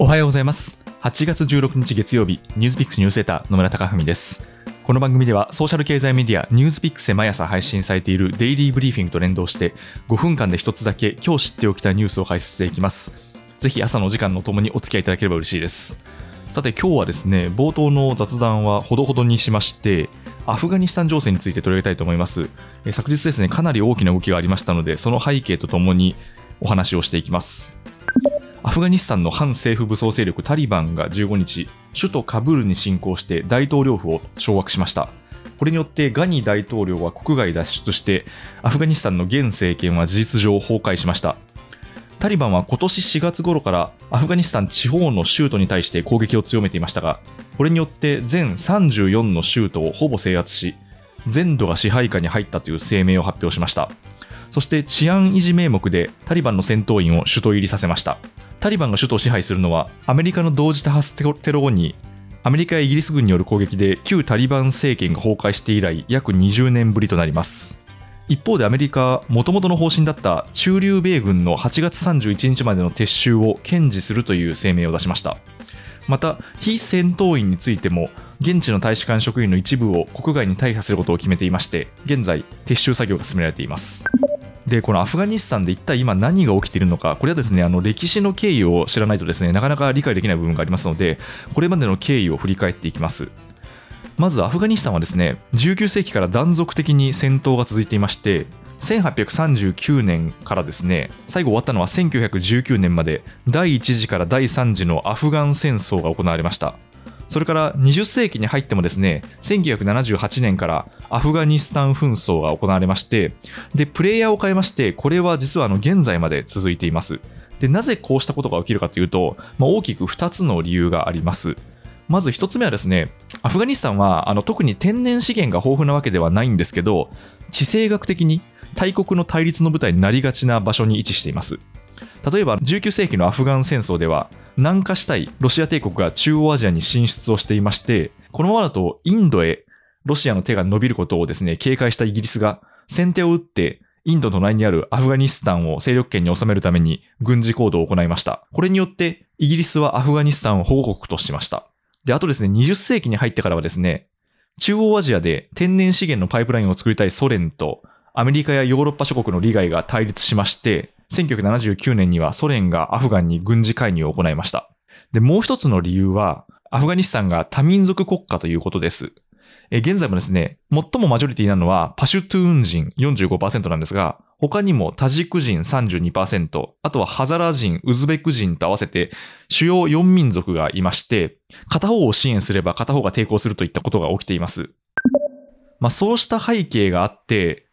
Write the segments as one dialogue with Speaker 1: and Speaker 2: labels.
Speaker 1: おはようございます。8月16日月曜日、ニュースピックスニュースレター野村貴文です。この番組ではソーシャル経済メディアニュースピックスで毎朝配信されているデイリーブリーフィングと連動して5分間で一つだけ今日知っておきたいニュースを解説していきます。ぜひ朝の時間のともにお付き合いいただければ嬉しいです。さて今日はですね、冒頭の雑談はほどほどにしまして、アフガニスタン情勢について取り上げたいと思います。昨日ですね、かなり大きな動きがありましたので、その背景とともにお話をしていきます。アフガニスタンの反政府武装勢力タリバンが15日、首都カブールに侵攻して大統領府を掌握しました。これによってガニ大統領は国外脱出して、アフガニスタンの現政権は事実上崩壊しました。タリバンは今年4月頃からアフガニスタン地方の州都に対して攻撃を強めていましたが、これによって全34の州都をほぼ制圧し、全土が支配下に入ったという声明を発表しました。そして治安維持名目でタリバンの戦闘員を首都入りさせました。タリバンが首都を支配するのはアメリカの同時多発テロ後にアメリカやイギリス軍による攻撃で旧タリバン政権が崩壊して以来約20年ぶりとなります。一方でアメリカは元々の方針だった駐留米軍の8月31日までの撤収を堅持するという声明を出しました。また非戦闘員についても現地の大使館職員の一部を国外に退避することを決めていまして現在撤収作業が進められています。でこのアフガニスタンで一体今何が起きているのか、これはですねあの歴史の経緯を知らないとですねなかなか理解できない部分がありますので、これまでの経緯を振り返っていきます。まずアフガニスタンはですね19世紀から断続的に戦闘が続いていまして、1839年からですね最後終わったのは1919年まで第1次から第3次のアフガン戦争が行われました。それから20世紀に入ってもですね、1978年からアフガニスタン紛争が行われまして、で、プレイヤーを変えまして、これは実はあの現在まで続いています。で、なぜこうしたことが起きるかというと、まあ、大きく2つの理由があります。まず1つ目はですね、アフガニスタンはあの特に天然資源が豊富なわけではないんですけど、地政学的に大国の対立の舞台になりがちな場所に位置しています。例えば19世紀のアフガン戦争では南下したいロシア帝国が中央アジアに進出をしていましてこのままだとインドへロシアの手が伸びることをですね警戒したイギリスが先手を打ってインドの隣にあるアフガニスタンを勢力圏に収めるために軍事行動を行いました。これによってイギリスはアフガニスタンを保護国としました。であとですね20世紀に入ってからはですね中央アジアで天然資源のパイプラインを作りたいソ連とアメリカやヨーロッパ諸国の利害が対立しまして1979年にはソ連がアフガンに軍事介入を行いました。で、もう一つの理由は、アフガニスタンが多民族国家ということです。え現在もですね、最もマジョリティなのはパシュトゥーン人45%なんですが、他にもタジク人32%、あとはハザラ人、ウズベク人と合わせて主要4民族がいまして、片方を支援すれば片方が抵抗するといったことが起きています。まあそうした背景があって、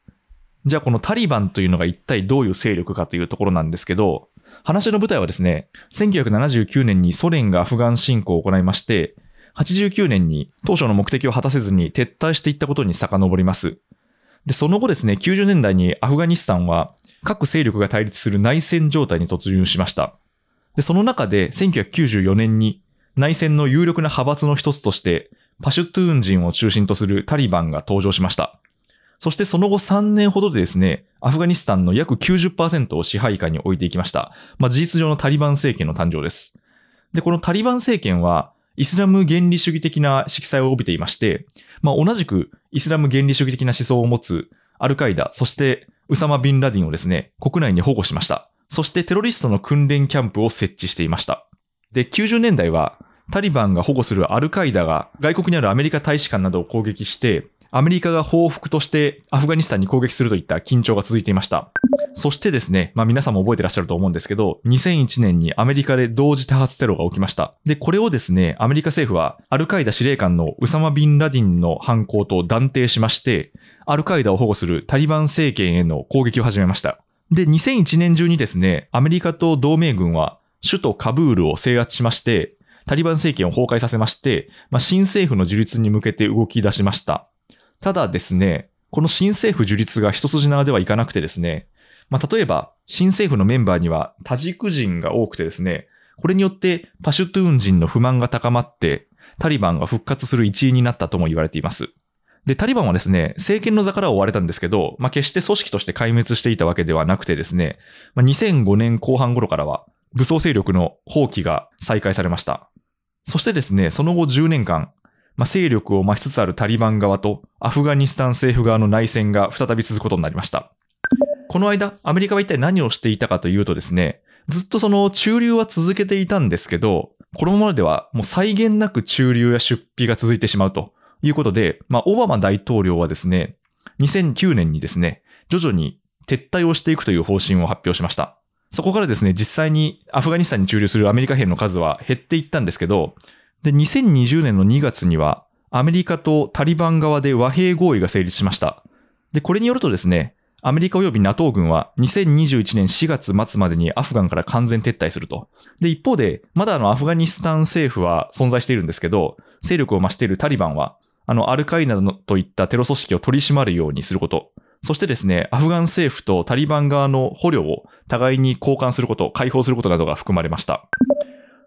Speaker 1: じゃあこのタリバンというのが一体どういう勢力かというところなんですけど、話の舞台はですね、1979年にソ連がアフガン侵攻を行いまして、89年に当初の目的を果たせずに撤退していったことに遡ります。で、その後ですね、90年代にアフガニスタンは各勢力が対立する内戦状態に突入しました。で、その中で1994年に内戦の有力な派閥の一つとして、パシュトゥーン人を中心とするタリバンが登場しました。そしてその後3年ほどでですね、アフガニスタンの約90%を支配下に置いていきました。まあ、事実上のタリバン政権の誕生です。で、このタリバン政権は、イスラム原理主義的な色彩を帯びていまして、まあ、同じくイスラム原理主義的な思想を持つアルカイダ、そしてウサマ・ビンラディンをですね、国内に保護しました。そしてテロリストの訓練キャンプを設置していました。で、90年代は、タリバンが保護するアルカイダが外国にあるアメリカ大使館などを攻撃して、アメリカが報復としてアフガニスタンに攻撃するといった緊張が続いていました。そしてですね、まあ皆さんも覚えてらっしゃると思うんですけど、2001年にアメリカで同時多発テロが起きました。で、これをですね、アメリカ政府はアルカイダ司令官のウサマ・ビンラディンの犯行と断定しまして、アルカイダを保護するタリバン政権への攻撃を始めました。で、2001年中にですね、アメリカと同盟軍は首都カブールを制圧しまして、タリバン政権を崩壊させまして、まあ、新政府の樹立に向けて動き出しました。ただですね、この新政府樹立が一筋縄ではいかなくてですね、まあ、例えば、新政府のメンバーにはタジク人が多くてですね、これによってパシュトゥーン人の不満が高まって、タリバンが復活する一因になったとも言われています。で、タリバンはですね、政権の座から追われたんですけど、まあ、決して組織として壊滅していたわけではなくてですね、まあ、2005年後半頃からは、武装勢力の放棄が再開されました。そしてですね、その後10年間、まあ、勢力を増しつつあるタリバン側とアフガニスタン政府側の内戦が再び続くことになりました。この間、アメリカは一体何をしていたかというとですね、ずっとその駐留は続けていたんですけど、このままではもう際限なく駐留や出費が続いてしまうということで、まあ、オバマ大統領はですね、2009年にですね、徐々に撤退をしていくという方針を発表しました。そこからですね、実際にアフガニスタンに駐留するアメリカ兵の数は減っていったんですけど、で、2020年の2月には、アメリカとタリバン側で和平合意が成立しました。で、これによるとですね、アメリカ及び NATO 軍は2021年4月末までにアフガンから完全撤退すると。で、一方で、まだあのアフガニスタン政府は存在しているんですけど、勢力を増しているタリバンは、あの、アルカイナといったテロ組織を取り締まるようにすること。そしてですね、アフガン政府とタリバン側の捕虜を互いに交換すること、解放することなどが含まれました。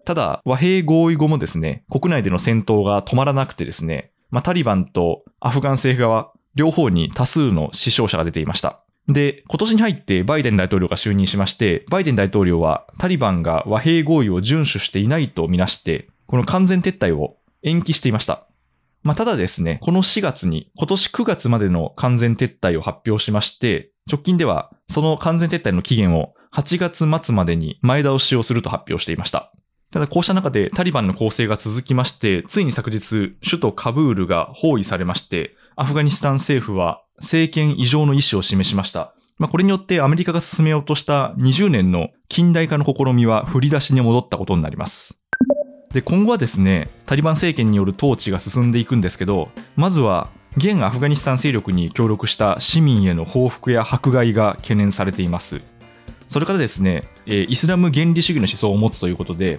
Speaker 1: ただ、和平合意後もですね、国内での戦闘が止まらなくてですね、まあ、タリバンとアフガン政府側、両方に多数の死傷者が出ていました。で、今年に入ってバイデン大統領が就任しまして、バイデン大統領はタリバンが和平合意を遵守していないとみなして、この完全撤退を延期していました。まあ、ただですね、この4月に今年9月までの完全撤退を発表しまして、直近ではその完全撤退の期限を8月末までに前倒しをすると発表していました。ただこうした中でタリバンの攻勢が続きまして、ついに昨日、首都カブールが包囲されまして、アフガニスタン政府は政権移譲の意思を示しました。まあ、これによってアメリカが進めようとした20年の近代化の試みは振り出しに戻ったことになります。で、今後はですね、タリバン政権による統治が進んでいくんですけど、まずは現アフガニスタン勢力に協力した市民への報復や迫害が懸念されています。それからですね、イスラム原理主義の思想を持つということで、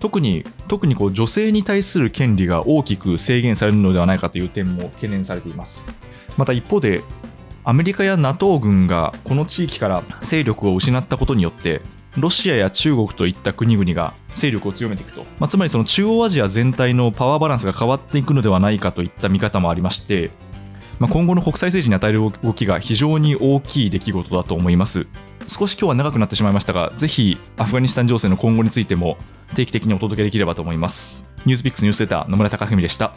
Speaker 1: 特に、特にこう女性に対する権利が大きく制限されるのではないかという点も懸念されています。また一方で、アメリカや NATO 軍がこの地域から勢力を失ったことによって、ロシアや中国といった国々が勢力を強めていくと、まあ、つまりその中央アジア全体のパワーバランスが変わっていくのではないかといった見方もありまして、まあ、今後の国際政治に与える動きが非常に大きい出来事だと思います。少し今日は長くなってしまいましたが、ぜひアフガニスタン情勢の今後についても定期的にお届けできればと思います。ニュースピックスニュースレター野村貴文でした。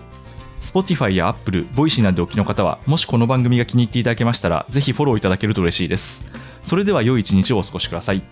Speaker 1: Spotify や Apple、Voicy などでお聞きの方は、もしこの番組が気に入っていただけましたら、ぜひフォローいただけると嬉しいです。それでは良い一日をお過ごしください。